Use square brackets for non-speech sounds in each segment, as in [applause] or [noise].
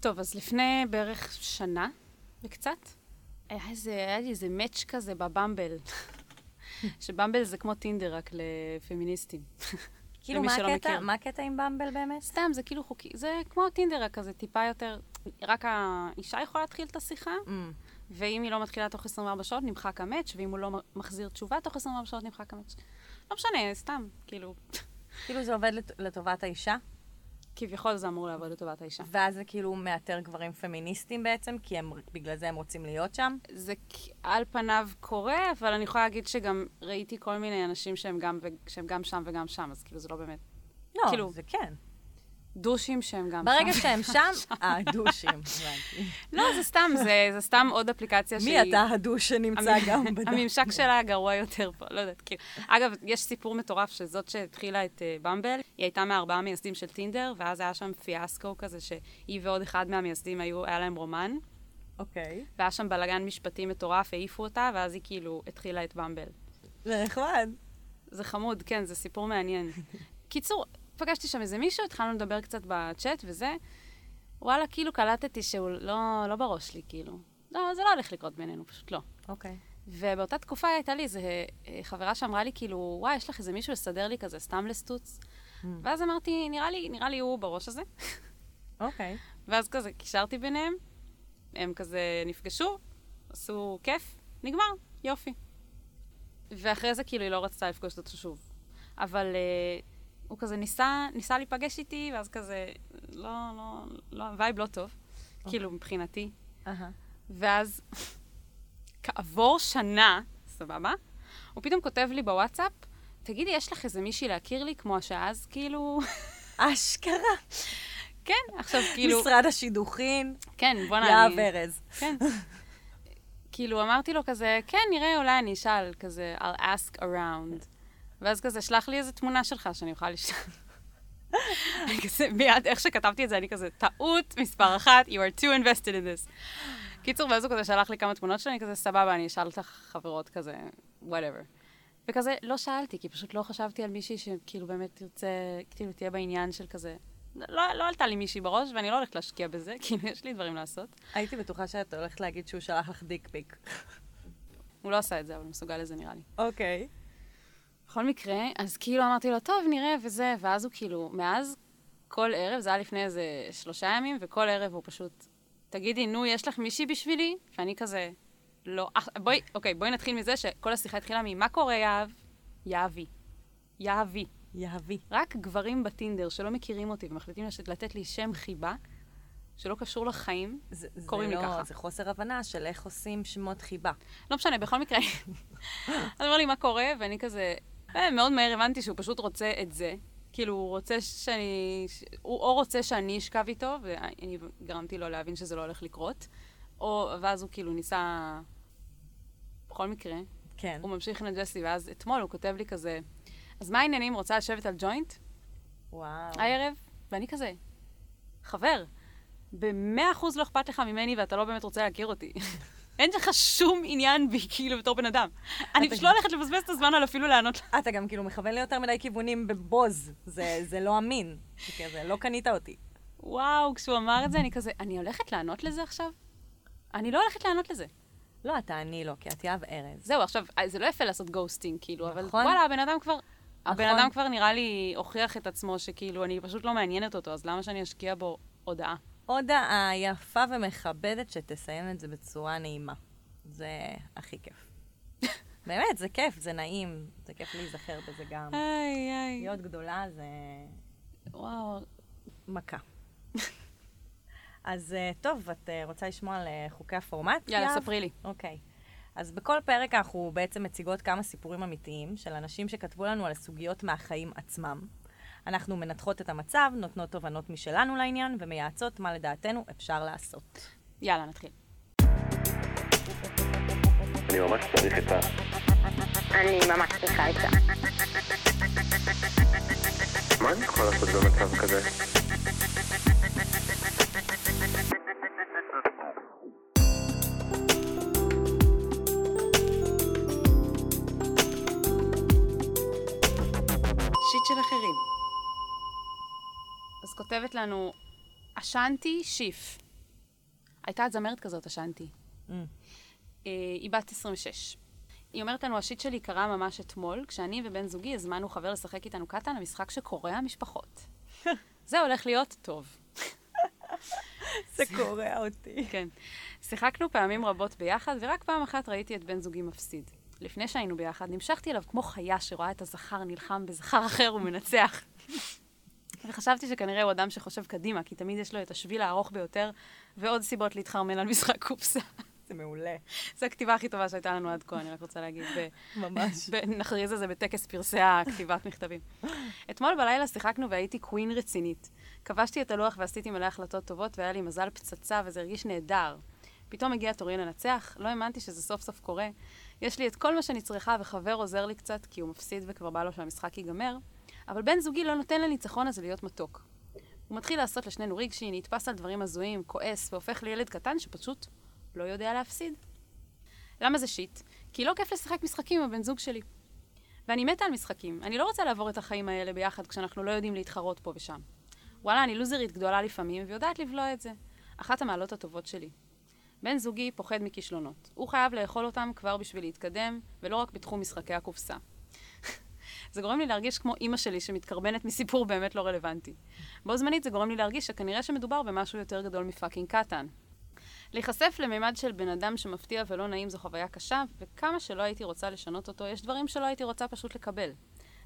טוב, אז לפני בערך שנה וקצת, היה, איזה, היה לי איזה מאץ' כזה בבמבל. [laughs] שבמבל זה כמו טינדר, רק לפמיניסטים. [laughs] כאילו, מה הקטע? מכיר. מה הקטע עם במבל באמת? סתם, זה כאילו חוקי, זה כמו טינדר, רק כזה טיפה יותר, רק האישה יכולה להתחיל את השיחה, Mm. ואם היא לא מתחילה תוך 24 שעות, נמחק המאץ', ואם הוא לא מחזיר תשובה תוך 24 שעות, נמחק המאץ'. לא משנה, סתם, כאילו, כאילו זה עובד לט- לטובת האישה, כביכול זה אמור לעבוד לטובת האישה. ואז זה כאילו מאתר גברים פמיניסטים בעצם, כי הם, בגלל זה הם רוצים להיות שם. זה על פניו קורה, אבל אני יכולה להגיד שגם ראיתי כל מיני אנשים שהם גם, שהם גם שם וגם שם, אז כאילו זה לא באמת... לא, כאילו, זה כן. דושים שהם גם ברגע שם. שהם [laughs] שם, אה, דושים, הבנתי. לא, זה סתם, זה, זה סתם עוד אפליקציה שהיא... מי אתה הדוש שנמצא גם בדף? הממשק שלה גרוע יותר פה, לא יודעת, כאילו. אגב, יש סיפור מטורף שזאת שהתחילה את uh, במבל, היא הייתה מארבעה מייסדים של טינדר, ואז היה שם פיאסקו כזה, שהיא ועוד אחד מהמייסדים היו, היה להם רומן, אוקיי. והיה שם בלאגן משפטי מטורף, העיפו אותה, ואז היא כאילו התחילה את במבל. זה נחמד. זה חמוד, כן, זה סיפור מעניין. [laughs] קיצור, פגשתי שם איזה מישהו, התחלנו לדבר קצת בצ'אט וזה. וואלה, כאילו קלטתי שהוא לא, לא בראש לי, כאילו. לא, זה לא הולך לקרות בינינו, פשוט לא. אוקיי. ובאותה תקופה הייתה לי איזה אה, חברה שאמרה לי, כאילו, וואי, יש לך איזה מישהו לסדר לי כזה, סתם לסטוץ. ואז אמרתי, נראה לי, נראה לי הוא בראש הזה. אוקיי. ואז כזה קישרתי ביניהם, הם כזה נפגשו, עשו כיף, נגמר, יופי. ואחרי זה כאילו היא לא רצתה לפגוש אותו שוב. אבל uh, הוא כזה ניסה, ניסה להיפגש איתי, ואז כזה, לא, לא, לא, vibe לא טוב, כאילו מבחינתי. אהה. ואז כעבור שנה, סבבה, הוא פתאום כותב לי בוואטסאפ, תגידי, יש לך איזה מישהי להכיר לי, כמו שאז, כאילו... אשכרה. כן, עכשיו כאילו... משרד השידוכין, כן, בוא'נה, יהב אני... ארז. כן. כאילו, אמרתי לו כזה, כן, נראה, אולי אני אשאל, כזה, I'll ask around. ואז כזה, שלח לי איזה תמונה שלך שאני אוכל כזה, מיד, איך שכתבתי את זה, אני כזה, טעות מספר אחת, you are too invested in this. קיצור, ואז הוא כזה שלח לי כמה תמונות שלי, אני כזה, סבבה, אני אשאל אותך חברות כזה, whatever. וכזה, לא שאלתי, כי פשוט לא חשבתי על מישהי שכאילו באמת תרצה, כאילו תהיה בעניין של כזה... לא, לא עלתה לי מישהי בראש, ואני לא הולכת להשקיע בזה, [laughs] כאילו, יש לי דברים לעשות. הייתי בטוחה שאת הולכת להגיד שהוא שלח לך דיק פיק. הוא לא עשה את זה, אבל הוא מסוגל לזה נראה לי. אוקיי. בכל מקרה, אז כאילו אמרתי לו, טוב, נראה וזה, ואז הוא כאילו, מאז כל ערב, זה היה לפני איזה שלושה ימים, וכל ערב הוא פשוט, תגידי, נו, יש לך מישהי בשבילי? ואני כזה, לא. אח, בואי, אוקיי, בואי נתחיל מזה שכל השיחה התחילה ממה קורה, יהב? יהבי. יהבי. יהבי. רק גברים בטינדר שלא מכירים אותי ומחליטים לתת לי שם חיבה, שלא קשור לחיים, זה- זה קוראים לי לא- ככה. זה חוסר הבנה של איך עושים שמות חיבה. לא משנה, בכל מקרה. [laughs] אז הוא אומר לי, מה קורה? ואני כזה... אה, מאוד מהר הבנתי שהוא פשוט רוצה את זה. כאילו, הוא רוצה שאני... הוא או רוצה שאני אשכב איתו, ואני גרמתי לו להבין שזה לא הולך לקרות, או... ואז הוא כאילו ניסה... בכל מקרה, כן. הוא ממשיך לנג'ס לי, ואז אתמול הוא כותב לי כזה, אז מה העניינים? רוצה לשבת על ג'וינט? וואו. הערב? ואני כזה, חבר, במאה אחוז לא אכפת לך ממני ואתה לא באמת רוצה להכיר אותי. [laughs] אין לך שום עניין בי, כאילו, בתור בן אדם. אני פשוט לא הולכת לבזבז את הזמן על אפילו לענות לה. אתה גם כאילו מכוון ליותר מדי כיוונים בבוז. זה זה לא אמין. זה כזה, לא קנית אותי. וואו, כשהוא אמר את זה, אני כזה, אני הולכת לענות לזה עכשיו? אני לא הולכת לענות לזה. לא, אתה אני לא, כי את יהב ארז. זהו, עכשיו, זה לא יפה לעשות ghosting, כאילו, אבל נכון. וואלה, הבן אדם כבר... הבן נכון. אדם כבר נראה לי הוכיח את עצמו שכאילו, אני פשוט לא מעניינת אותו, אז למה שאני אשקיע בו הודעה? הודעה יפה ומכבדת שתסיים את זה בצורה נעימה. זה הכי כיף. [laughs] באמת, זה כיף, זה נעים, זה כיף להיזכר בזה גם. איי, איי. להיות גדולה זה וואו, מכה. אז אה, טוב, את אה, רוצה לשמוע על אה, חוקי הפורמט? יאללה? ספרי לי. אוקיי. אז בכל פרק אנחנו בעצם מציגות כמה סיפורים אמיתיים של אנשים שכתבו לנו על סוגיות מהחיים עצמם. אנחנו מנתחות את המצב, נותנות תובנות משלנו לעניין ומייעצות מה לדעתנו אפשר לעשות. יאללה, נתחיל. אני ממש צריך עצה. אני ממש צריכה עצה. מה אני יכול לעשות במצב כזה? כותבת לנו, עשנתי שיף. הייתה את זמרת כזאת, אשנתי. Mm. אה, היא בת 26. היא אומרת לנו, השיט שלי קרה ממש אתמול, כשאני ובן זוגי הזמנו חבר לשחק איתנו קטן למשחק שקורע משפחות. [laughs] זה הולך להיות טוב. [laughs] זה קורע אותי. כן. שיחקנו פעמים רבות ביחד, ורק פעם אחת ראיתי את בן זוגי מפסיד. לפני שהיינו ביחד, נמשכתי אליו כמו חיה שרואה את הזכר נלחם בזכר אחר ומנצח. וחשבתי שכנראה הוא אדם שחושב קדימה, כי תמיד יש לו את השביל הארוך ביותר, ועוד סיבות להתחרמן על [laughs] משחק קופסה. זה מעולה. זו הכתיבה הכי טובה שהייתה לנו עד כה, אני רק רוצה להגיד. ב- ממש. ב- נכריז על זה בטקס פרסי הכתיבת מכתבים. אתמול בלילה שיחקנו והייתי קווין רצינית. כבשתי את הלוח ועשיתי מלא החלטות טובות, והיה לי מזל פצצה, וזה הרגיש נהדר. פתאום הגיע תורי לנצח, לא האמנתי שזה סוף סוף קורה. יש לי את כל מה שאני צריכה, וחבר עוזר לי קצת, כי הוא מפסיד וכבר בא לו שהמשחק ייגמר, אבל בן זוגי לא נותן לניצחון הזה להיות מתוק. הוא מתחיל לעשות לשנינו רגשי, נתפס על דברים הזויים, כועס, והופך לילד קטן שפשוט לא יודע להפסיד. למה זה שיט? כי לא כיף לשחק משחקים עם הבן זוג שלי. ואני מתה על משחקים. אני לא רוצה לעבור את החיים האלה ביחד כשאנחנו לא יודעים להתחרות פה ושם. וואלה, אני לוזרית גדולה לפעמים, ויודעת לבלוע את זה. אחת המעלות הטובות שלי. בן זוגי פוחד מכישלונות. הוא חייב לאכול אותם כבר בשביל להתקדם, ולא רק בתחום משחקי הקופסה. זה גורם לי להרגיש כמו אימא שלי שמתקרבנת מסיפור באמת לא רלוונטי. בו זמנית זה גורם לי להרגיש שכנראה שמדובר במשהו יותר גדול מפאקינג קטן. להיחשף למימד של בן אדם שמפתיע ולא נעים זו חוויה קשה, וכמה שלא הייתי רוצה לשנות אותו, יש דברים שלא הייתי רוצה פשוט לקבל.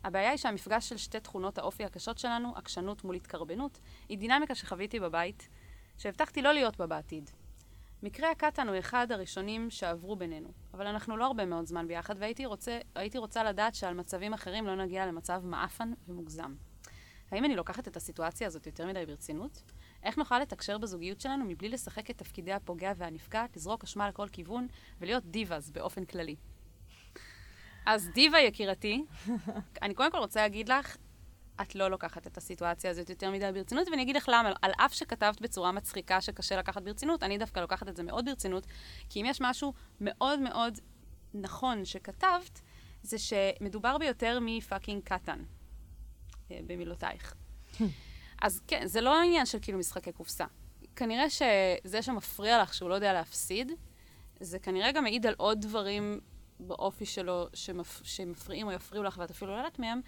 הבעיה היא שהמפגש של שתי תכונות האופי הקשות שלנו, עקשנות מול התקרבנות, היא דינמיקה שחוויתי בבית, שהבטחתי לא להיות בה בעתיד. מקרה הקטן הוא אחד הראשונים שעברו בינינו, אבל אנחנו לא הרבה מאוד זמן ביחד, והייתי רוצה, הייתי רוצה לדעת שעל מצבים אחרים לא נגיע למצב מעפן ומוגזם. האם אני לוקחת את הסיטואציה הזאת יותר מדי ברצינות? איך נוכל לתקשר בזוגיות שלנו מבלי לשחק את תפקידי הפוגע והנפגעת, לזרוק אשמה לכל כיוון ולהיות דיבאז באופן כללי? אז דיבה יקירתי, [laughs] אני קודם כל רוצה להגיד לך, את לא לוקחת את הסיטואציה הזאת יותר מדי ברצינות, ואני אגיד לך למה. על אף שכתבת בצורה מצחיקה שקשה לקחת ברצינות, אני דווקא לוקחת את זה מאוד ברצינות, כי אם יש משהו מאוד מאוד נכון שכתבת, זה שמדובר ביותר מפאקינג קטן, אה, במילותייך. אז כן, זה לא עניין של כאילו משחקי קופסה. כנראה שזה שמפריע לך שהוא לא יודע להפסיד, זה כנראה גם מעיד על עוד דברים באופי שלו שמפ... שמפריעים או יפריעו לך ואת אפילו לא יודעת מהם.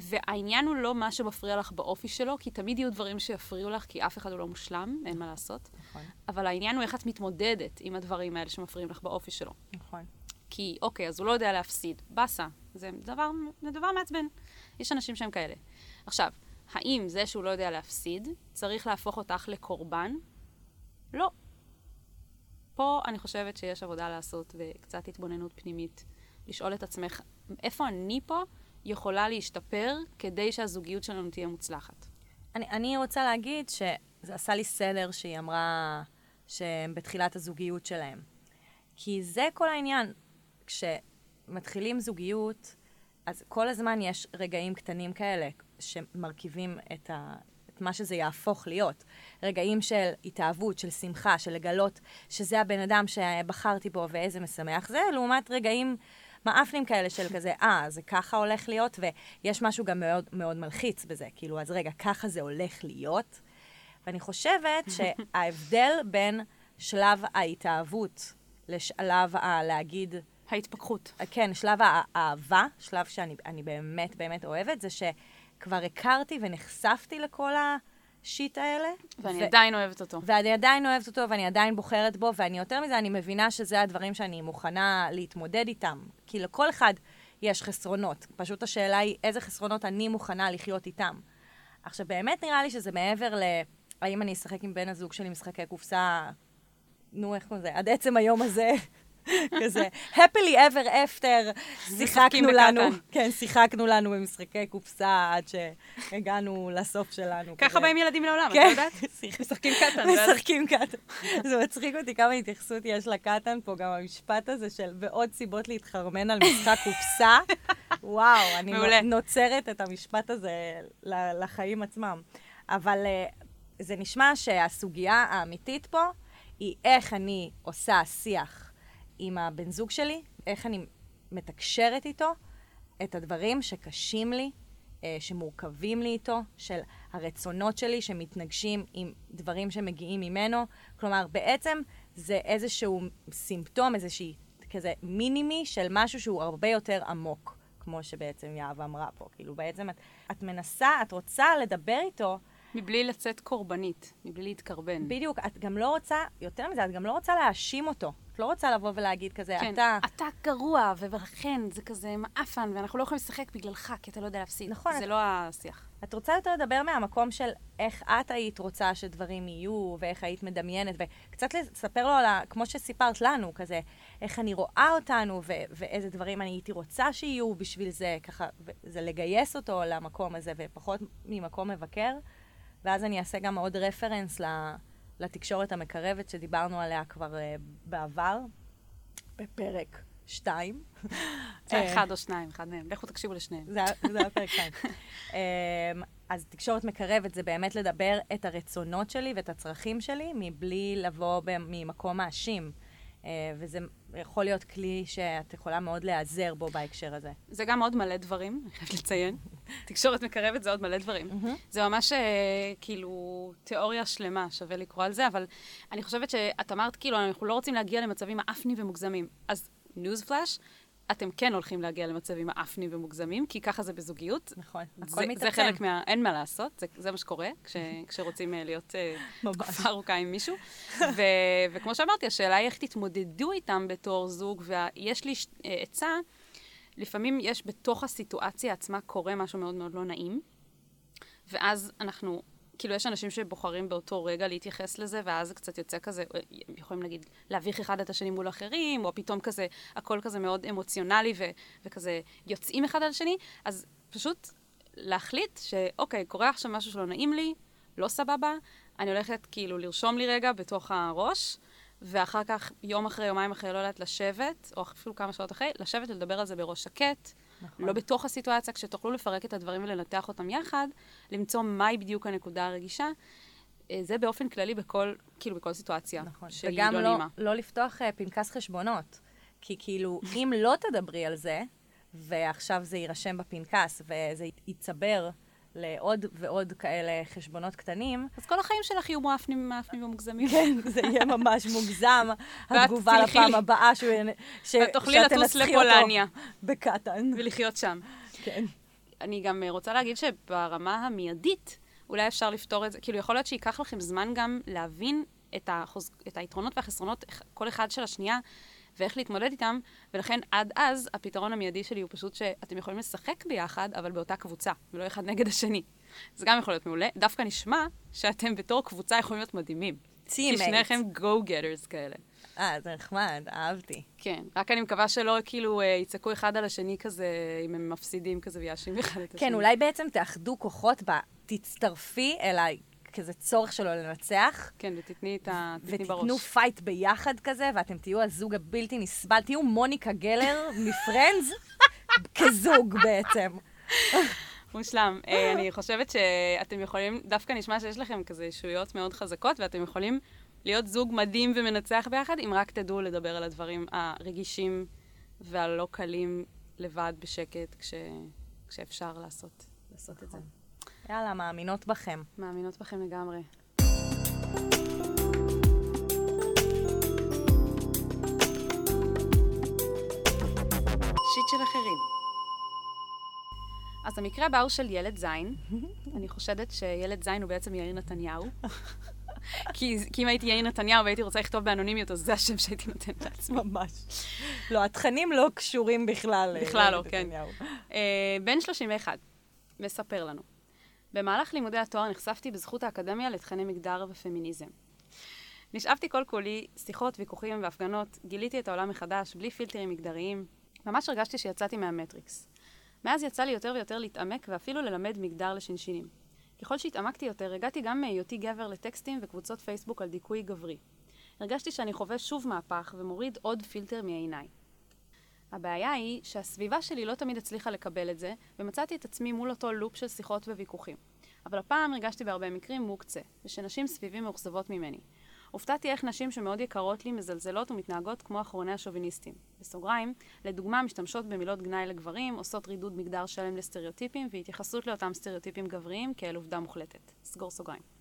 והעניין הוא לא מה שמפריע לך באופי שלו, כי תמיד יהיו דברים שיפריעו לך, כי אף אחד הוא לא מושלם, אין מה לעשות. נכון, אבל העניין הוא איך את מתמודדת עם הדברים האלה שמפריעים לך באופי שלו. נכון. כי, אוקיי, אז הוא לא יודע להפסיד. באסה. זה דבר, זה דבר מעצבן. יש אנשים שהם כאלה. עכשיו, האם זה שהוא לא יודע להפסיד, צריך להפוך אותך לקורבן? לא. פה אני חושבת שיש עבודה לעשות וקצת התבוננות פנימית. לשאול את עצמך, איפה אני פה יכולה להשתפר כדי שהזוגיות שלנו תהיה מוצלחת? אני, אני רוצה להגיד שזה עשה לי סדר שהיא אמרה שהם בתחילת הזוגיות שלהם. כי זה כל העניין. כשמתחילים זוגיות, אז כל הזמן יש רגעים קטנים כאלה שמרכיבים את, ה, את מה שזה יהפוך להיות. רגעים של התאהבות, של שמחה, של לגלות שזה הבן אדם שבחרתי בו ואיזה משמח זה, לעומת רגעים מעפנים כאלה של כזה, אה, זה ככה הולך להיות, ויש משהו גם מאוד מאוד מלחיץ בזה. כאילו, אז רגע, ככה זה הולך להיות. ואני חושבת [laughs] שההבדל בין שלב ההתאהבות לשלב ה... להגיד, ההתפכחות. כן, שלב האהבה, שלב שאני אני באמת באמת אוהבת, זה שכבר הכרתי ונחשפתי לכל השיט האלה. ואני ו- עדיין אוהבת אותו. ואני עדיין אוהבת אותו, ואני עדיין בוחרת בו, ואני יותר מזה, אני מבינה שזה הדברים שאני מוכנה להתמודד איתם. כי לכל אחד יש חסרונות. פשוט השאלה היא איזה חסרונות אני מוכנה לחיות איתם. עכשיו, באמת נראה לי שזה מעבר ל... האם אני אשחק עם בן הזוג שלי משחקי קופסה, נו, איך קוראים לזה? עד עצם היום הזה. כזה, happily ever after, שיחקנו לנו. כן, שיחקנו לנו במשחקי קופסה עד שהגענו לסוף שלנו. ככה. באים ילדים לעולם, את כן. לא יודעת? [laughs] משחקים קטן. משחקים קטן. זה מצחיק אותי כמה התייחסות יש לקטן פה, גם המשפט הזה של ועוד סיבות להתחרמן על משחק קופסה. [laughs] וואו, אני. נוצרת את המשפט הזה לחיים עצמם. אבל אה, זה נשמע שהסוגיה האמיתית פה היא איך אני עושה שיח עם הבן זוג שלי, איך אני מתקשרת איתו את הדברים שקשים לי אה, שמורכבים לי איתו, של הרצונות שלי שמתנגשים עם דברים שמגיעים ממנו. כלומר, בעצם זה איזשהו סימפטום, איזושהי כזה מינימי של משהו שהוא הרבה יותר עמוק, כמו שבעצם יהב אמרה פה. כאילו, בעצם את, את מנסה, את רוצה לדבר איתו, מבלי לצאת קורבנית, מבלי להתקרבן. בדיוק, את גם לא רוצה, יותר מזה, את גם לא רוצה להאשים אותו. את לא רוצה לבוא ולהגיד כזה, כן, אתה... אתה גרוע, ולכן זה כזה מעפן, ואנחנו לא יכולים לשחק בגללך, כי אתה לא יודע להפסיד. נכון, זה את- לא השיח. את רוצה יותר לדבר מהמקום של איך את היית רוצה שדברים יהיו, ואיך היית מדמיינת, וקצת לספר לו על ה... כמו שסיפרת לנו, כזה, איך אני רואה אותנו, ו- ואיזה דברים אני הייתי רוצה שיהיו בשביל זה, ככה, זה לגייס אותו למקום הזה, ופחות ממקום מבקר. ואז אני אעשה גם עוד רפרנס ל- לתקשורת המקרבת שדיברנו עליה כבר uh, בעבר, בפרק 2. זה אחד או שניים, אחד מהם. לכו תקשיבו לשניהם. זה היה- פרק 2. [laughs] אז תקשורת מקרבת זה באמת לדבר את הרצונות שלי ואת הצרכים שלי מבלי לבוא ממקום מאשים. אה, וזה יכול להיות כלי שאת יכולה מאוד להיעזר בו בהקשר הזה. זה גם עוד מלא דברים, אני חייבת לציין. [laughs] תקשורת מקרבת זה עוד מלא דברים. זה ממש אה, כאילו תיאוריה שלמה, שווה לקרוא על זה, אבל אני חושבת שאת אמרת, כאילו, אנחנו לא רוצים להגיע למצבים מאפנים ומוגזמים. אז ניוז פלאש, אתם כן הולכים להגיע למצבים מאפנים ומוגזמים, כי ככה זה בזוגיות. נכון, הכל מתעצם. זה חלק מה... אין מה לעשות, זה, זה מה שקורה כש, [laughs] כשרוצים אה, להיות אה. תקופה ארוכה עם מישהו. [laughs] ו, וכמו שאמרתי, השאלה היא איך תתמודדו איתם בתור זוג, ויש לי ש- אה, עצה, לפעמים יש בתוך הסיטואציה עצמה קורה משהו מאוד מאוד לא נעים, ואז אנחנו, כאילו יש אנשים שבוחרים באותו רגע להתייחס לזה, ואז זה קצת יוצא כזה, אה, יכולים נגיד להביך אחד את השני מול אחרים, או פתאום כזה, הכל כזה מאוד אמוציונלי, ו, וכזה יוצאים אחד על השני, אז פשוט להחליט שאוקיי, קורה עכשיו משהו שלא נעים לי, לא סבבה, אני הולכת כאילו לרשום לי רגע בתוך הראש, ואחר כך, יום אחרי, יומיים אחרי, לא יודעת, לשבת, או אפילו כמה שעות אחרי, לשבת ולדבר על זה בראש שקט, נכון. לא בתוך הסיטואציה, כשתוכלו לפרק את הדברים ולנתח אותם יחד, למצוא מהי בדיוק הנקודה הרגישה. אה, זה באופן כללי בכל, כאילו, בכל סיטואציה נכון. שהיא וגם לא לא, נעימה. לא לפתוח uh, פנקס חשבונות. כי כאילו, אם לא תדברי על זה, ועכשיו זה יירשם בפנקס, וזה יצבר לעוד ועוד כאלה חשבונות קטנים, אז כל החיים שלך יהיו מאפנים, מאפנים ומוגזמים. כן, זה יהיה ממש מוגזם, [laughs] התגובה לפעם. הבאה ינ- ש- ואת תוכלי שאת לטוס לפולניה בקטן. ולחיות שם. כן. אני גם אה, רוצה להגיד שברמה המיידית, אולי אפשר לפתור את זה, כאילו, יכול להיות שייקח לכם זמן גם להבין את, החוז... את היתרונות והחסרונות, כל אחד של השנייה, ואיך להתמודד איתם, ולכן עד אז, הפתרון המיידי שלי הוא פשוט שאתם יכולים לשחק ביחד, אבל באותה קבוצה, ולא אחד נגד השני. זה גם יכול להיות מעולה. דווקא נשמע שאתם בתור קבוצה יכולים להיות מדהימים. כי Teammates. שניכם go-getters כאלה. אה, זה נחמד, אהבתי. כן, רק אני מקווה שלא כאילו אה, יצעקו אחד על השני כזה, אם הם מפסידים כזה ויאשים אחד את השני. כן, אולי בעצם תאחדו כוחות בה, תצטרפי אל כזה צורך שלו לנצח, כן, ותתני את ה... תתני בראש. ותיתנו fight ביחד כזה, ואתם תהיו הזוג הבלתי נסבל, תהיו מוניקה גלר [laughs] מ Friends כזוג בעצם. [laughs] מושלם. אה, אני חושבת שאתם יכולים, דווקא נשמע שיש לכם כזה אישיויות מאוד חזקות, ואתם יכולים להיות זוג מדהים ומנצח ביחד, אם רק תדעו לדבר על הדברים הרגישים והלא קלים לבד בשקט, כש... כשאפשר לעשות, לעשות את זה. יאללה, מאמינות בכם. מאמינות בכם לגמרי. שיט של אחרים. אז המקרה הבא הוא של ילד זין. אני חושדת שילד זין הוא בעצם יאיר נתניהו. [laughs] כי, כי אם הייתי יאיר נתניהו והייתי רוצה לכתוב באנונימיות, אז זה השם שהייתי נותנת לעצמי. [laughs] ממש. לא, התכנים לא קשורים בכלל. בכלל לא, כן. אה, בן 31, מספר לנו. במהלך לימודי התואר נחשפתי בזכות האקדמיה לתכני מגדר ופמיניזם. נשאבתי כל כולי, שיחות, ויכוחים והפגנות, גיליתי את העולם מחדש, בלי פילטרים מגדריים. ממש הרגשתי שיצאתי מהמטריקס. מאז יצא לי יותר ויותר להתעמק ואפילו ללמד מגדר לשינשינים. ככל שהתעמקתי יותר, הגעתי גם מהיותי גבר לטקסטים וקבוצות פייסבוק על דיכוי גברי. הרגשתי שאני חווה שוב מהפך ומוריד עוד פילטר מעיניי. הבעיה היא שהסביבה שלי לא תמיד הצליחה לקבל את זה, ומצאתי את עצמי מול אותו לופ של שיחות וויכוחים. אבל הפעם הרגשתי בהרבה מקרים מוקצה, ושנשים סביבי מאוכזבות ממני. הופתעתי איך נשים שמאוד יקרות לי מזלזלות ומתנהגות כמו אחרוני השוביניסטים. בסוגריים, לדוגמה, משתמשות במילות גנאי לגברים, עושות רידוד מגדר שלם לסטריאוטיפים והתייחסות לאותם סטריאוטיפים גבריים כאל עובדה מוחלטת. סגור סוגריים.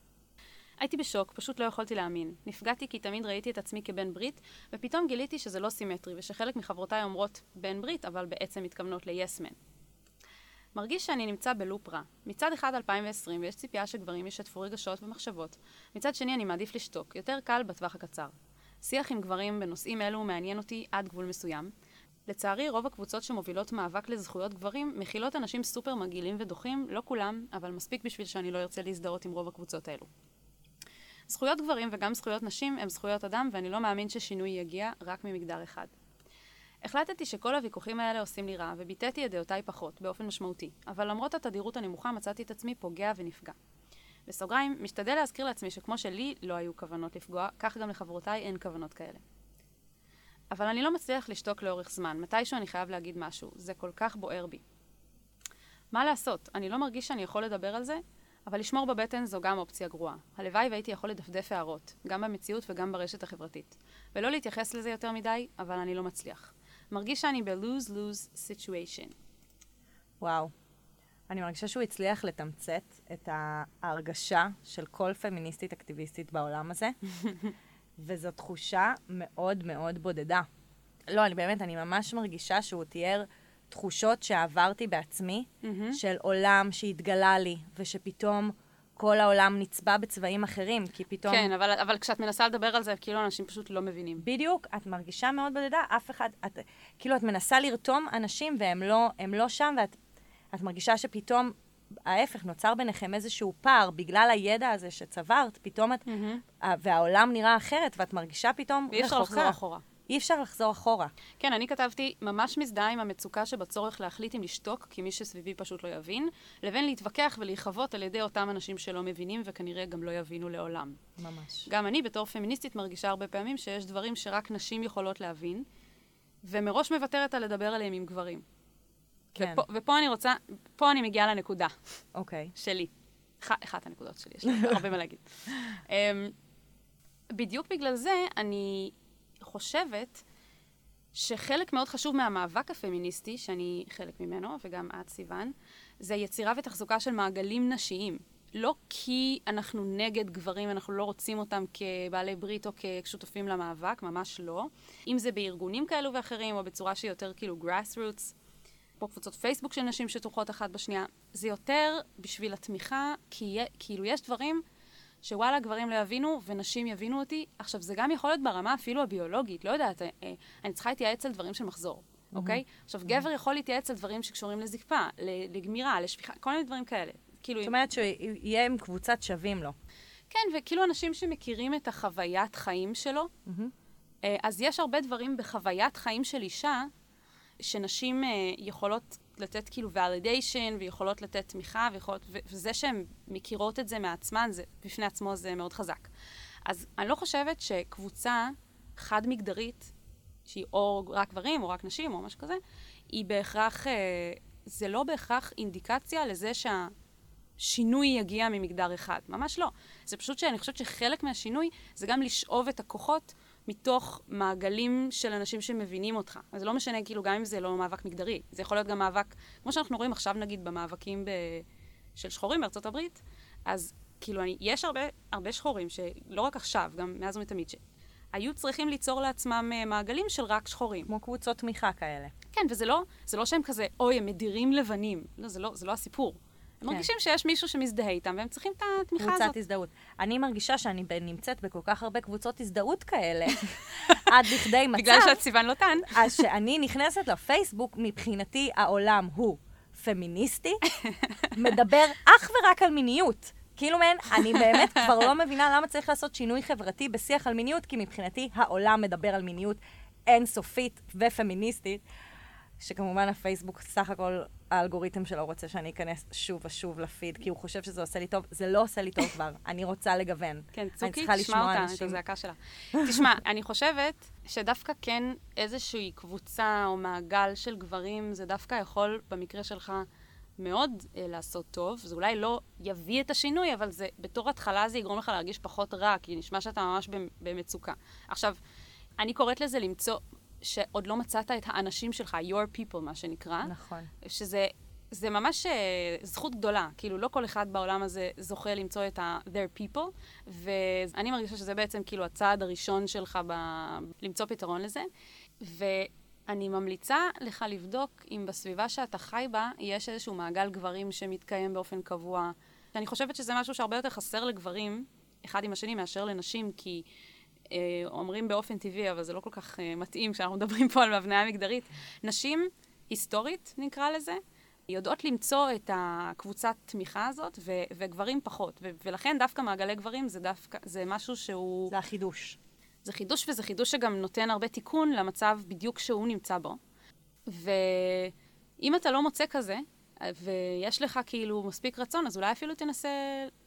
הייתי בשוק, פשוט לא יכולתי להאמין. נפגעתי כי תמיד ראיתי את עצמי כבן ברית, ופתאום גיליתי שזה לא סימטרי, ושחלק מחברותיי אומרות בן ברית, אבל בעצם מתכוונות ל-yes man. מרגיש שאני נמצא בלופ רע. מצד אחד 2020 ויש ציפייה שגברים ישתפו רגשות ומחשבות. מצד שני אני מעדיף לשתוק, יותר קל בטווח הקצר. שיח עם גברים בנושאים אלו מעניין אותי עד גבול מסוים. לצערי, רוב הקבוצות שמובילות מאבק לזכויות גברים מכילות אנשים סופר מגעילים ודוחים, לא כולם, אבל מספיק בשביל שאני לא ארצה להזדהות עם רוב הקבוצות האלו. זכויות גברים וגם זכויות נשים הם זכויות אדם, ואני לא מאמין ששינוי יגיע רק ממגדר אחד. החלטתי שכל הוויכוחים האלה עושים לי רע, וביטאתי את דעותיי פחות, באופן משמעותי, אבל למרות התדירות הנמוכה מצאתי את עצמי פוגע ונפגע. בסוגריים, משתדל להזכיר לעצמי שכמו שלי לא היו כוונות לפגוע, כך גם לחברותיי אין כוונות כאלה. אבל אני לא מצליח לשתוק לאורך זמן, מתישהו אני חייב להגיד משהו, זה כל כך בוער בי. מה לעשות, אני לא מרגיש שאני יכול לדבר על זה, אבל לשמור בבטן זו גם אופציה גרועה. הלוואי והייתי יכול לדפדף הערות, גם במציאות וגם ברשת החברתית. ולא להתייחס לזה יותר מדי, אבל אני לא מצליח. מרגיש שאני ב-lose-lose situation. וואו. אני מרגישה שהוא הצליח לתמצת את ההרגשה של כל פמיניסטית אקטיביסטית בעולם הזה, [laughs] וזו תחושה מאוד מאוד בודדה. לא, אני באמת, אני ממש מרגישה שהוא תיאר תחושות שעברתי בעצמי, Mm-hmm. של עולם שהתגלה לי, ושפתאום כל העולם נצבע בצבעים אחרים, כי פתאום... כן, אבל, אבל כשאת מנסה לדבר על זה, כאילו אנשים פשוט לא מבינים. בדיוק, את מרגישה מאוד בודדה, אף אחד, את, כאילו את מנסה לרתום אנשים והם לא, לא שם, ואת את מרגישה שפתאום, ההפך, נוצר ביניכם איזשהו פער, בגלל הידע הזה שצברת, פתאום את, mm-hmm. והעולם נראה אחרת, ואת מרגישה פתאום ואי אפשר רחוקה. לחזור אחורה. אי אפשר לחזור אחורה. כן, אני כתבתי, ממש מזדהה עם המצוקה שבצורך להחליט אם לשתוק, כי מי שסביבי פשוט לא יבין, לבין להתווכח ולהיחוות על ידי אותם אנשים שלא מבינים וכנראה גם לא יבינו לעולם. ממש. גם אני בתור פמיניסטית מרגישה הרבה פעמים שיש דברים שרק נשים יכולות להבין, ומראש מוותרת על לדבר עליהם עם גברים. כן, ופה, ופה אני רוצה, פה אני מגיעה לנקודה אוקיי. שלי. אח, אחת הנקודות שלי, יש לי הרבה מה להגיד. um, [laughs] בדיוק בגלל זה אני חושבת שחלק מאוד חשוב מהמאבק הפמיניסטי, שאני חלק ממנו, וגם את, סיוון, זה יצירה ותחזוקה של מעגלים נשיים. לא כי אנחנו נגד גברים, אנחנו לא רוצים אותם כבעלי ברית או כשותפים למאבק, ממש לא. אם זה בארגונים כאלו ואחרים, או בצורה שהיא יותר כאילו grassroots, פה קבוצות פייסבוק של נשים שתומכות אחת בשנייה. זה יותר בשביל התמיכה, כי כאילו יש דברים שוואלה, גברים לא יבינו ונשים יבינו אותי. עכשיו, זה גם יכול להיות ברמה אפילו הביולוגית, לא יודעת, אה, אה, אני צריכה להתייעץ על דברים של מחזור, אוקיי? עכשיו, גבר יכול להתייעץ על דברים שקשורים לזקפה, לגמירה, לשפיכה, כל מיני דברים כאלה. כאילו, זאת אומרת שהוא יהיה עם קבוצת שווים לו. כן, וכאילו אנשים שמכירים את החוויית חיים שלו, אה, אז יש הרבה דברים בחוויית חיים של אישה, שנשים יכולות לתת כאילו validation, ויכולות לתת תמיכה, ויכולות, וזה שהן מכירות את זה מעצמן, זה בפני עצמו זה מאוד חזק. אז אני לא חושבת שקבוצה חד-מגדרית, שהיא או רק גברים, או רק נשים, או משהו כזה, היא בהכרח, אה, זה לא בהכרח אינדיקציה לזה שהשינוי יגיע ממגדר אחד. ממש לא. זה פשוט שאני חושבת שחלק מהשינוי זה גם לשאוב את הכוחות מתוך מעגלים של אנשים שמבינים אותך. אז זה לא משנה, כאילו, גם אם זה לא מאבק מגדרי. זה יכול להיות גם מאבק, כמו שאנחנו רואים עכשיו, נגיד, במאבקים ב... של שחורים בארצות הברית, אז כאילו, אני, יש הרבה, הרבה שחורים, שלא רק עכשיו, גם מאז ומתמיד, שהיו צריכים ליצור לעצמם אה, מעגלים של רק שחורים. כמו קבוצות תמיכה כאלה. כן, וזה לא, זה לא שהם כזה, אוי, הם מדירים לבנים. לא, זה לא, זה לא הסיפור. הם כן. מרגישים שיש מישהו שמזדהה איתם, והם צריכים את התמיכה הזאת. קבוצת הזדהות. אני מרגישה שאני נמצאת בכל כך הרבה קבוצות הזדהות כאלה, [laughs] עד לכדי מצב, בגלל שאת סיוון לוטן. אז שאני נכנסת לפייסבוק, מבחינתי העולם הוא פמיניסטי, [laughs] מדבר אך ורק על מיניות. כאילו מעין, אני באמת [laughs] כבר לא מבינה למה צריך לעשות שינוי חברתי בשיח על מיניות, כי מבחינתי העולם מדבר על מיניות אינסופית ופמיניסטית, שכמובן הפייסבוק, סך הכל האלגוריתם שלו רוצה שאני אכנס שוב ושוב לפיד, כי הוא חושב שזה עושה לי טוב. זה לא עושה לי טוב כבר, [laughs] אני רוצה לגוון. כן, צוקי, תשמע אותה, את. הזעקה שלה. תשמע, [laughs] אני חושבת שדווקא כן איזושהי קבוצה או מעגל של גברים, זה דווקא יכול, במקרה שלך, מאוד אה, לעשות טוב. זה אולי לא יביא את השינוי, אבל זה, בתור התחלה זה יגרום לך להרגיש פחות רע, כי נשמע שאתה ממש במ- במצוקה. עכשיו, אני קוראת לזה למצוא שעוד לא מצאת את האנשים שלך, your people, מה שנקרא. נכון. שזה זה ממש אה, זכות גדולה. כאילו, לא כל אחד בעולם הזה זוכה למצוא את ה-their people, ואני מרגישה שזה בעצם כאילו הצעד הראשון שלך ב... למצוא פתרון לזה. ואני ממליצה לך לבדוק אם בסביבה שאתה חי בה יש איזשהו מעגל גברים שמתקיים באופן קבוע. אני חושבת שזה משהו שהרבה יותר חסר לגברים, אחד עם השני, מאשר לנשים, כי... אה, אומרים באופן טבעי, אבל זה לא כל כך אה, מתאים כשאנחנו [laughs] מדברים פה על הבניה מגדרית. נשים, היסטורית נקרא לזה, יודעות למצוא את הקבוצת תמיכה הזאת, ו- וגברים פחות. ו- ולכן דווקא מעגלי גברים זה דווקא, זה משהו שהוא... זה החידוש. זה חידוש, וזה חידוש שגם נותן הרבה תיקון למצב בדיוק שהוא נמצא בו. ואם אתה לא מוצא כזה, ויש לך כאילו מספיק רצון, אז אולי אפילו תנסה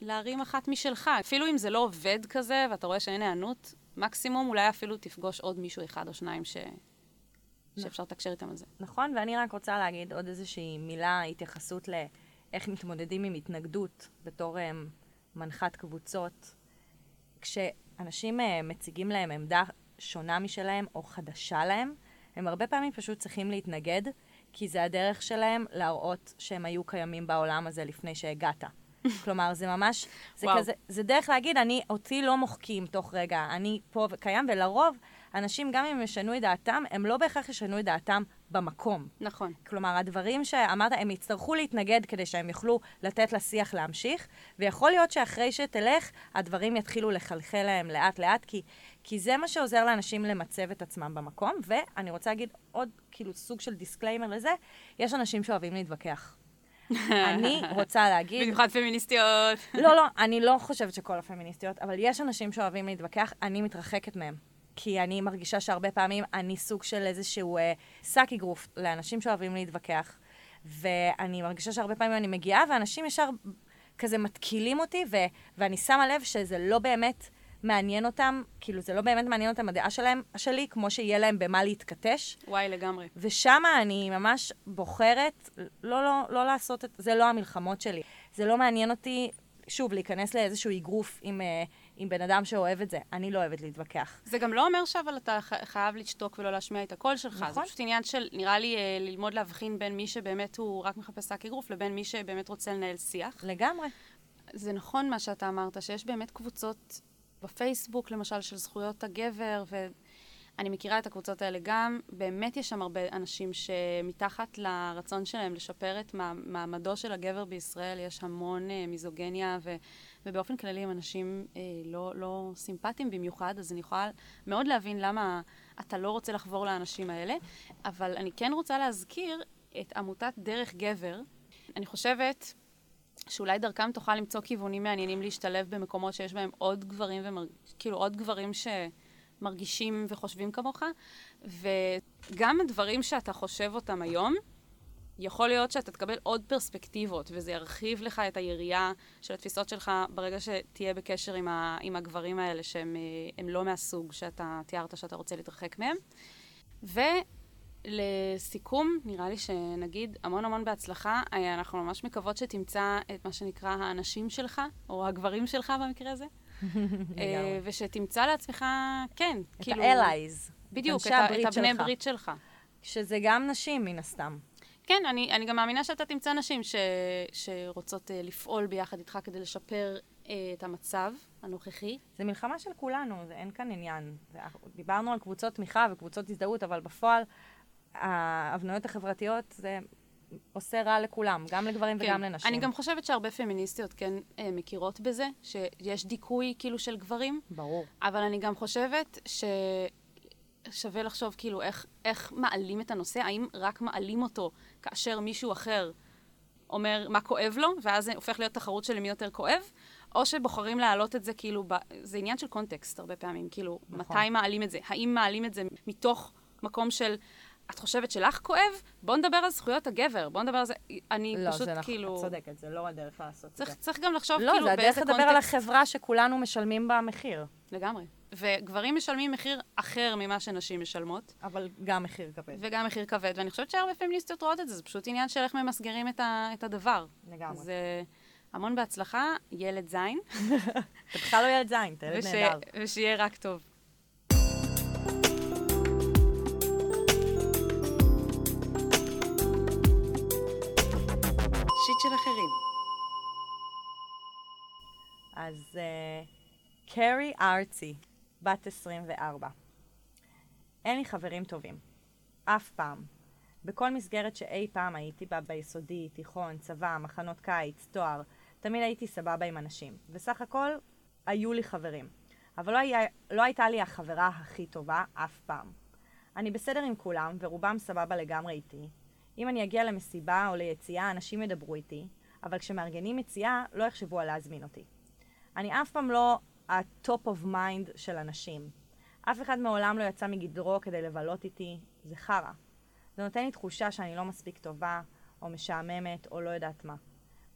להרים אחת משלך. אפילו אם זה לא עובד כזה, ואתה רואה שאין היענות, מקסימום אולי אפילו תפגוש עוד מישהו אחד או שניים ש... שאפשר לתקשר איתם על זה. נכון, ואני רק רוצה להגיד עוד איזושהי מילה, התייחסות לאיך מתמודדים עם התנגדות בתור um, מנחת קבוצות. כשאנשים uh, מציגים להם עמדה שונה משלהם או חדשה להם, הם הרבה פעמים פשוט צריכים להתנגד, כי זה הדרך שלהם להראות שהם היו קיימים בעולם הזה לפני שהגעת. כלומר, זה ממש, זה וואו. כזה, זה דרך להגיד, אני, אותי לא מוחקים תוך רגע, אני פה וקיים, ולרוב, אנשים, גם אם הם ישנו את דעתם, הם לא בהכרח ישנו את דעתם במקום. נכון. כלומר, הדברים שאמרת, הם יצטרכו להתנגד כדי שהם יוכלו לתת לשיח להמשיך, ויכול להיות שאחרי שתלך, הדברים יתחילו לחלחל להם לאט-לאט, כי, כי זה מה שעוזר לאנשים למצב את עצמם במקום. ואני רוצה להגיד עוד, כאילו, סוג של disclaimer לזה, יש אנשים שאוהבים להתווכח. אני רוצה להגיד... במיוחד פמיניסטיות. לא, לא, אני לא חושבת שכל הפמיניסטיות, אבל יש אנשים שאוהבים להתווכח, אני מתרחקת מהם. כי אני מרגישה שהרבה פעמים אני סוג של איזשהו אה, שק אגרוף לאנשים שאוהבים להתווכח. ואני מרגישה שהרבה פעמים אני מגיעה, ואנשים ישר כזה מתקילים אותי, ו- ואני שמה לב שזה לא באמת מעניין אותם, כאילו זה לא באמת מעניין אותם הדעה שלהם, שלי, כמו שיהיה להם במה להתכתש. וואי, לגמרי. ושם אני ממש בוחרת לא, לא, לא לעשות את... זה לא המלחמות שלי. זה לא מעניין אותי, שוב, להיכנס לאיזשהו אגרוף עם, אה, עם בן אדם שאוהב את זה. אני לא אוהבת להתווכח. זה גם לא אומר שאבל אתה חייב לשתוק ולא להשמיע את הקול שלך. נכון. זה פשוט עניין של, נראה לי, אה, ללמוד להבחין בין מי שבאמת הוא רק מחפש שק אגרוף, לבין מי שבאמת רוצה לנהל שיח. לגמרי. זה נכון מה שאתה אמרת, שיש באמת קבוצות בפייסבוק, למשל, של זכויות הגבר, ואני מכירה את הקבוצות האלה גם. באמת יש שם הרבה אנשים שמתחת לרצון שלהם לשפר את מע- מעמדו של הגבר בישראל, יש המון אה, מיזוגניה, ו, ובאופן כללי הם אנשים אה, לא, לא סימפטיים במיוחד, אז אני יכולה מאוד להבין למה אתה לא רוצה לחבור לאנשים האלה, אבל אני כן רוצה להזכיר את עמותת דרך גבר. אני חושבת שאולי דרכם תוכל למצוא כיוונים מעניינים להשתלב במקומות שיש בהם עוד גברים, ומר... כאילו עוד גברים שמרגישים וחושבים כמוך, וגם הדברים שאתה חושב אותם היום, יכול להיות שאתה תקבל עוד פרספקטיבות, וזה ירחיב לך את היריעה של התפיסות שלך ברגע שתהיה בקשר עם, ה... עם הגברים האלה, שהם אה, לא מהסוג שאתה תיארת שאתה רוצה להתרחק מהם. ולסיכום, נראה לי שנגיד המון המון בהצלחה. אה, אנחנו ממש מקוות שתמצא את מה שנקרא האנשים שלך, או הגברים שלך במקרה הזה. [laughs] אה, ושתמצא לעצמך, כן, את כאילו... ה-allies. בדיוק, את, את הבני. ברית שלך. שזה גם נשים, מן הסתם. כן, אני, אני גם מאמינה שאתה תמצא נשים ש, שרוצות uh, לפעול ביחד איתך כדי לשפר uh, את המצב הנוכחי. זה מלחמה של כולנו, זה, אין כאן עניין. זה, דיברנו על קבוצות תמיכה וקבוצות הזדהות, אבל בפועל, ההבניות החברתיות זה עושה רע לכולם, גם לגברים וגם לנשים. כן. אני גם חושבת שהרבה פמיניסטיות כן uh, מכירות בזה, שיש דיכוי כאילו של גברים, ברור. אבל אני גם חושבת ששווה לחשוב כאילו איך, איך מעלים את הנושא, האם רק מעלים אותו כאשר מישהו אחר אומר מה כואב לו, ואז זה הופך להיות תחרות של מי יותר כואב, או שבוחרים להעלות את זה כאילו, ב... זה עניין של קונטקסט הרבה פעמים, כאילו, נכון. מתי מעלים את זה? האם מעלים את זה מתוך מקום של... את חושבת שלך כואב? בוא נדבר על זכויות הגבר, בוא נדבר על זה. אני לא, פשוט זה נכון, כאילו... את צודקת, זה לא הדרך לעשות את צריך, זה. צריך גם לחשוב לא, כאילו זה הדרך באיזה לדבר קונטקסט... על החברה שכולנו משלמים בה מחיר. לגמרי. וגברים משלמים מחיר אחר ממה שנשים משלמות, אבל גם מחיר כבד. וגם מחיר כבד, ואני חושבת שהרבה פמיניסטיות רואות את זה, זה פשוט עניין של איך ממסגרים את, ה, את הדבר. לגמרי. אז אה, המון בהצלחה, ילד זין, [laughs] אתה בכלל לא ילד זין, אתה ילד וש, נהדר. ושיהיה רק טוב. של אחרים. אז אה, קרי ארצי, בת 24. אין לי חברים טובים. אף פעם. בכל מסגרת שאי פעם הייתי בה, ביסודי, תיכון, צבא, מחנות קיץ, תואר, תמיד הייתי סבבה עם אנשים. וסך הכל, היו לי חברים. אבל לא, היה, לא הייתה לי החברה הכי טובה אף פעם. אני בסדר עם כולם, ורובם סבבה לגמרי איתי. אם אני אגיע למסיבה או ליציאה, אנשים ידברו איתי, אבל כשמארגנים יציאה, לא יחשבו על להזמין אותי. אני אף פעם לא ה-top of mind של אנשים. אף אחד מעולם לא יצא מגדרו כדי לבלות איתי, זה חרא. זה נותן לי תחושה שאני לא מספיק טובה, או משעממת, או לא יודעת מה.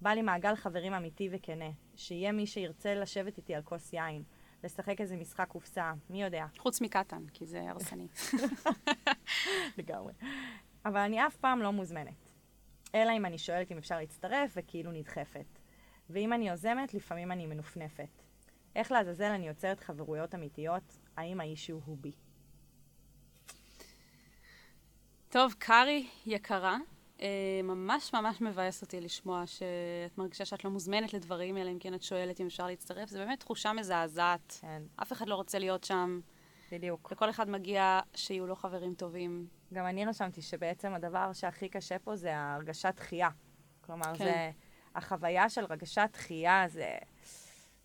בא לי מעגל חברים אמיתי וכנה, שיהיה מי שירצה לשבת איתי על כוס יין, לשחק איזה משחק קופסה, מי יודע. חוץ מקטן, כי זה הרסני. [laughs] [laughs] לגמרי. אבל אני אף פעם לא מוזמנת. אלא אם אני שואלת אם אפשר להצטרף, וכאילו נדחפת. ואם אני יוזמת, לפעמים אני מנופנפת. איך לעזאזל אני יוצרת חברויות אמיתיות? האם האיש הוא בי? טוב, קארי יקרה, אה, ממש ממש מבאס אותי לשמוע שאת מרגישה שאת לא מוזמנת לדברים, אלא אם כן את שואלת אם אפשר להצטרף. זו באמת תחושה מזעזעת. כן, אף אחד לא רוצה להיות שם. בדיוק. לכל אחד מגיע שיהיו לו חברים טובים. גם אני רשמתי שבעצם הדבר שהכי קשה פה זה ההרגשת דחייה. כלומר, כן. זה... החוויה של הרגשת דחייה זה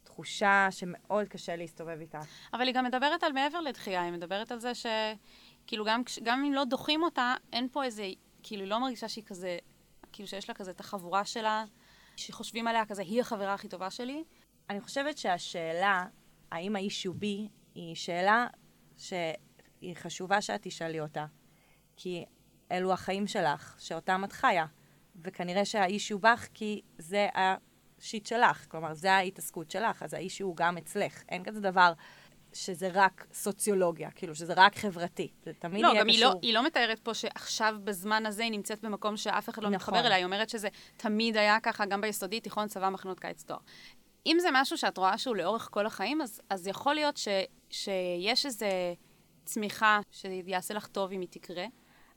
תחושה שמאוד קשה להסתובב איתה. אבל היא גם מדברת על מעבר לדחייה, היא מדברת על זה שכאילו גם, גם אם לא דוחים אותה, אין פה איזה, כאילו היא לא מרגישה שהיא כזה, כאילו שיש לה כזה את החבורה שלה, שחושבים עליה כזה, היא החברה הכי טובה שלי. אני חושבת שהשאלה, האם האיש הוא בי, היא שאלה שהיא חשובה שאת תשאלי אותה. כי אלו החיים שלך, שאותם את חיה. וכנראה שהאיש הוא בך כי זה השיט שלך. כלומר, זה ההתעסקות שלך, אז האיש הוא גם אצלך. אין כזה דבר שזה רק סוציולוגיה, כאילו, שזה רק חברתי. זה תמיד לא, יהיה גם היא קשור. לא, היא לא מתארת פה שעכשיו, בזמן הזה, היא נמצאת במקום שאף אחד לא נכון. מתחבר אליה. היא אומרת שזה תמיד היה ככה, גם ביסודי, תיכון, צבא, מחנות קיץ, תואר. אם זה משהו שאת רואה שהוא לאורך כל החיים, אז, אז יכול להיות ש, שיש איזו צמיחה שיעשה לך טוב אם היא תקרה.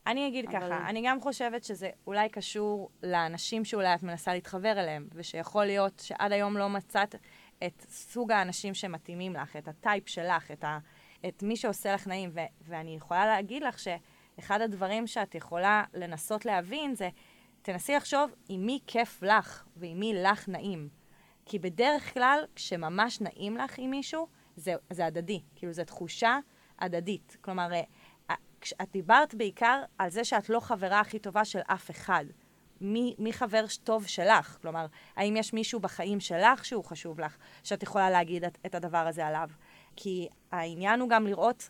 אני אגיד אבל- ככה, אני גם חושבת שזה אולי קשור לאנשים שאולי את מנסה להתחבר אליהם, ושיכול להיות שעד היום לא מצאת את סוג האנשים שמתאימים לך, את הטייפ שלך, את, ה, את מי שעושה לך נעים. ו, ואני יכולה להגיד לך שאחד הדברים שאת יכולה לנסות להבין זה, תנסי לחשוב עם מי כיף לך ועם מי לך נעים. כי בדרך כלל, כשממש נעים לך עם מישהו, זה, זה הדדי. כאילו, זו תחושה הדדית. כלומר, אה, את דיברת בעיקר על זה שאת לא חברה הכי טובה של אף אחד. מי, מי חבר טוב שלך? כלומר, האם יש מישהו בחיים שלך שהוא חשוב לך, שאת יכולה להגיד את, את הדבר הזה עליו? כי העניין הוא גם לראות,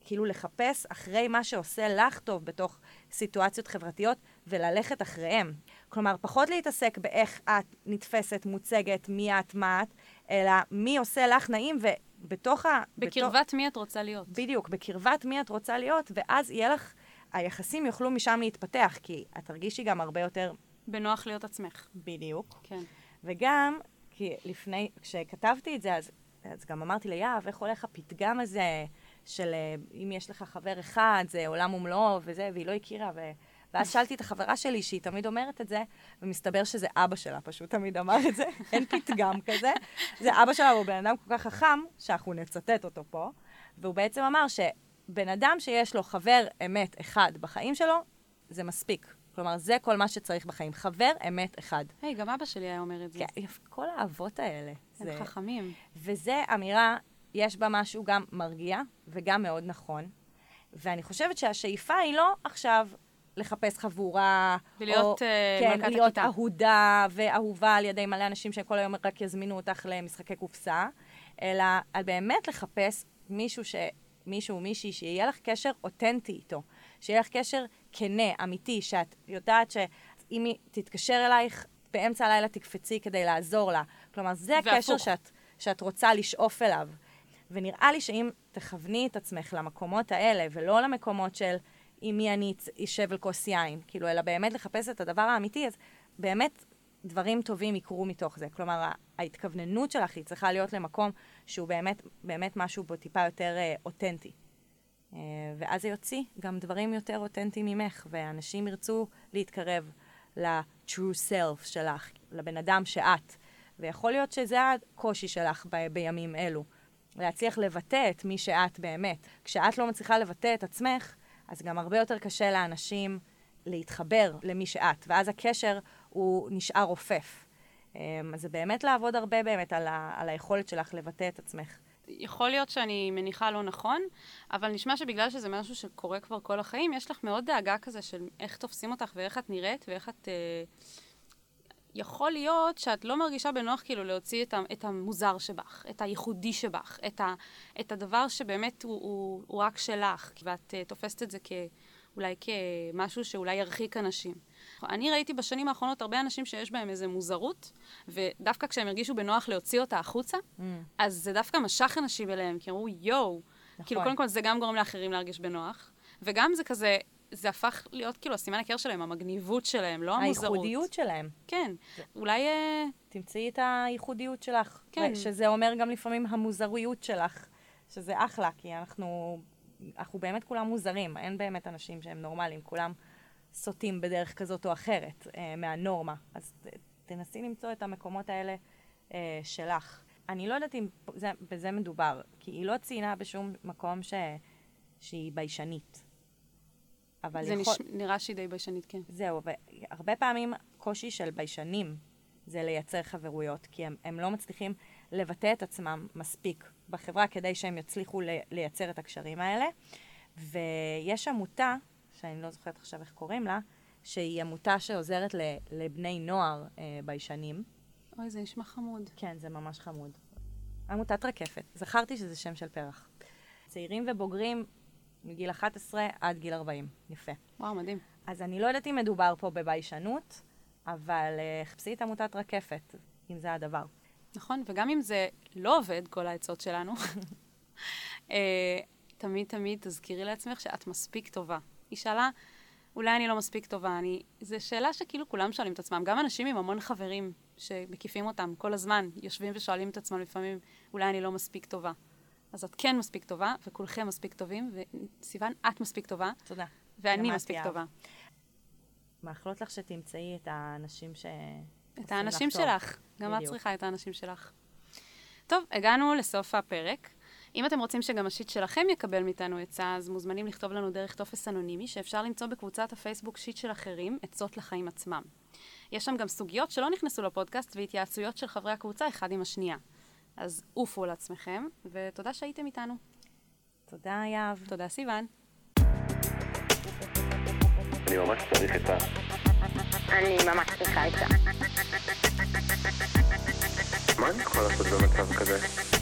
כאילו לחפש אחרי מה שעושה לך טוב בתוך סיטואציות חברתיות, וללכת אחריהם. כלומר, פחות להתעסק באיך את נתפסת, מוצגת, מי את, מה את, אלא מי עושה לך נעים, ובתוך ה... בתוך- בקרבת מי את רוצה להיות. בדיוק, בקרבת מי את רוצה להיות, ואז יהיה לך, היחסים יוכלו משם להתפתח, כי את תרגישי גם הרבה יותר בנוח להיות עצמך. בדיוק. כן. וגם, כי לפני, כשכתבתי את זה, אז, אז גם אמרתי ליהב, איך הולך הפתגם הזה של אה, אם יש לך חבר אחד, זה עולם ומלואו וזה, והיא לא הכירה, ו... ואז שאלתי את החברה שלי, שהיא תמיד אומרת את זה, ומסתבר שזה אבא שלה פשוט תמיד אמר את זה, [laughs] אין פתגם כזה. זה אבא שלה, הוא בן אדם כל כך חכם, שאנחנו נצטט אותו פה, והוא בעצם אמר שבן אדם שיש לו חבר אמת אחד בחיים שלו, זה מספיק. כלומר, זה כל מה שצריך בחיים. חבר אמת אחד. היי, גם אבא שלי היה אומר את זה. כן, כל האבות האלה. הם זה... חכמים. וזה אמירה, יש בה משהו גם מרגיע וגם מאוד נכון. ואני חושבת שהשאיפה היא לא עכשיו לחפש חבורה, ולהיות, או, אה, כן, מלכת להיות הכיתה. אהודה ואהובה על ידי מלא אנשים שכל היום רק יזמינו אותך למשחקי קופסה, אלא על באמת לחפש מישהו ש... מישהו, מישהי, שיהיה לך קשר אותנטי איתו. שיהיה לך קשר כנה, אמיתי, שאת יודעת שאם היא תתקשר אלייך, באמצע הלילה תקפצי כדי לעזור לה. כלומר, זה הקשר והפוך. שאת, שאת רוצה לשאוף אליו. ונראה לי שאם תכווני את עצמך למקומות האלה, ולא למקומות של עם מי אני אשב על כוס יין, כאילו, אלא באמת לחפש את הדבר האמיתי, אז באמת דברים טובים יקרו מתוך זה. כלומר, ההתכווננות שלך היא צריכה להיות למקום שהוא באמת, באמת משהו בו טיפה יותר אה, אותנטי. אה, ואז זה יוציא גם דברים יותר אותנטיים ממך, ואנשים ירצו להתקרב ל-true self שלך, לבן אדם שאת. ויכול להיות שזה הקושי שלך ב- בימים אלו, להצליח לבטא את מי שאת באמת. כשאת לא מצליחה לבטא את עצמך, אז גם הרבה יותר קשה לאנשים להתחבר למי שאת, ואז הקשר הוא נשאר רופף. אמ, אז זה באמת לעבוד הרבה באמת על, ה- על היכולת שלך לבטא את עצמך. יכול להיות שאני מניחה לא נכון, אבל נשמע שבגלל שזה משהו שקורה כבר כל החיים, יש לך מאוד דאגה כזה של איך תופסים אותך ואיך את נראית ואיך את... אה, יכול להיות שאת לא מרגישה בנוח כאילו להוציא את, את המוזר שבך, את הייחודי שבך, את, ה, את הדבר שבאמת הוא, הוא, הוא רק שלך, ואת uh, תופסת את זה כ, אולי כמשהו שאולי ירחיק אנשים. אני ראיתי בשנים האחרונות הרבה אנשים שיש בהם איזו מוזרות, ודווקא כשהם הרגישו בנוח להוציא אותה החוצה, Mm. אז זה דווקא משך אנשים אליהם, כי אמרו, יואו. נכון. כאילו, קודם כל, זה גם גורם לאחרים להרגיש בנוח, וגם זה כזה, זה הפך להיות כאילו הסימן היכר שלהם, המגניבות שלהם, לא המוזרות. הייחודיות שלהם. כן. אולי... אה, תמצאי את הייחודיות שלך. כן. שזה אומר גם לפעמים המוזרויות שלך, שזה אחלה, כי אנחנו, אנחנו באמת כולם מוזרים, אין באמת אנשים שהם נורמליים, כולם סוטים בדרך כזאת או אחרת אה, מהנורמה. אז ת, תנסי למצוא את המקומות האלה אה, שלך. אני לא יודעת אם זה, בזה מדובר, כי היא לא ציינה בשום מקום ש, שהיא ביישנית. אבל זה יכול... נש... נראה שהיא די ביישנית, כן. זהו, והרבה פעמים קושי של ביישנים זה לייצר חברויות, כי הם, הם לא מצליחים לבטא את עצמם מספיק בחברה כדי שהם יצליחו ל, לייצר את הקשרים האלה. ויש עמותה, שאני לא זוכרת עכשיו איך קוראים לה, שהיא עמותה שעוזרת ל, לבני נוער אה, ביישנים. אוי, זה נשמע חמוד. כן, זה ממש חמוד. עמותת רקפת. זכרתי שזה שם של פרח. צעירים ובוגרים מגיל 11 עד גיל 40. יפה. וואו, מדהים. אז אני לא יודעת אם מדובר פה בביישנות, אבל uh, חפשי את עמותת רקפת, אם זה הדבר. נכון, וגם אם זה לא עובד, כל העצות שלנו, [laughs] אה, תמיד תמיד תזכירי לעצמך שאת מספיק טובה. היא שאלה, אולי אני לא מספיק טובה. אני... זו שאלה שכאילו כולם שואלים את עצמם. גם אנשים עם המון חברים שמקיפים אותם כל הזמן, יושבים ושואלים את עצמם לפעמים, אולי אני לא מספיק טובה. אז את כן מספיק טובה, וכולכם מספיק טובים, וסיוון, את מספיק טובה, תודה. ואני מספיק. טובה. מאחלות לך שתמצאי את האנשים ש... את האנשים. שלך. גם את. צריכה את האנשים שלך. טוב, הגענו לסוף הפרק. אם אתם רוצים שגם השיט שלכם יקבל מאיתנו עצה, אז מוזמנים לכתוב לנו דרך טופס אנונימי, שאפשר למצוא בקבוצת הפייסבוק שיט של אחרים, עצות לחיים עצמם. יש שם גם סוגיות שלא נכנסו לפודקאסט והתייעצויות של חברי הקבוצה אחד עם השנייה. אז עופו על עצמכם, ותודה שהייתם איתנו. תודה, יהב. תודה, סיוון. אני ממש צריך עצה. אני ממש צריכה עצה. מה אני יכול לעשות במצב כזה?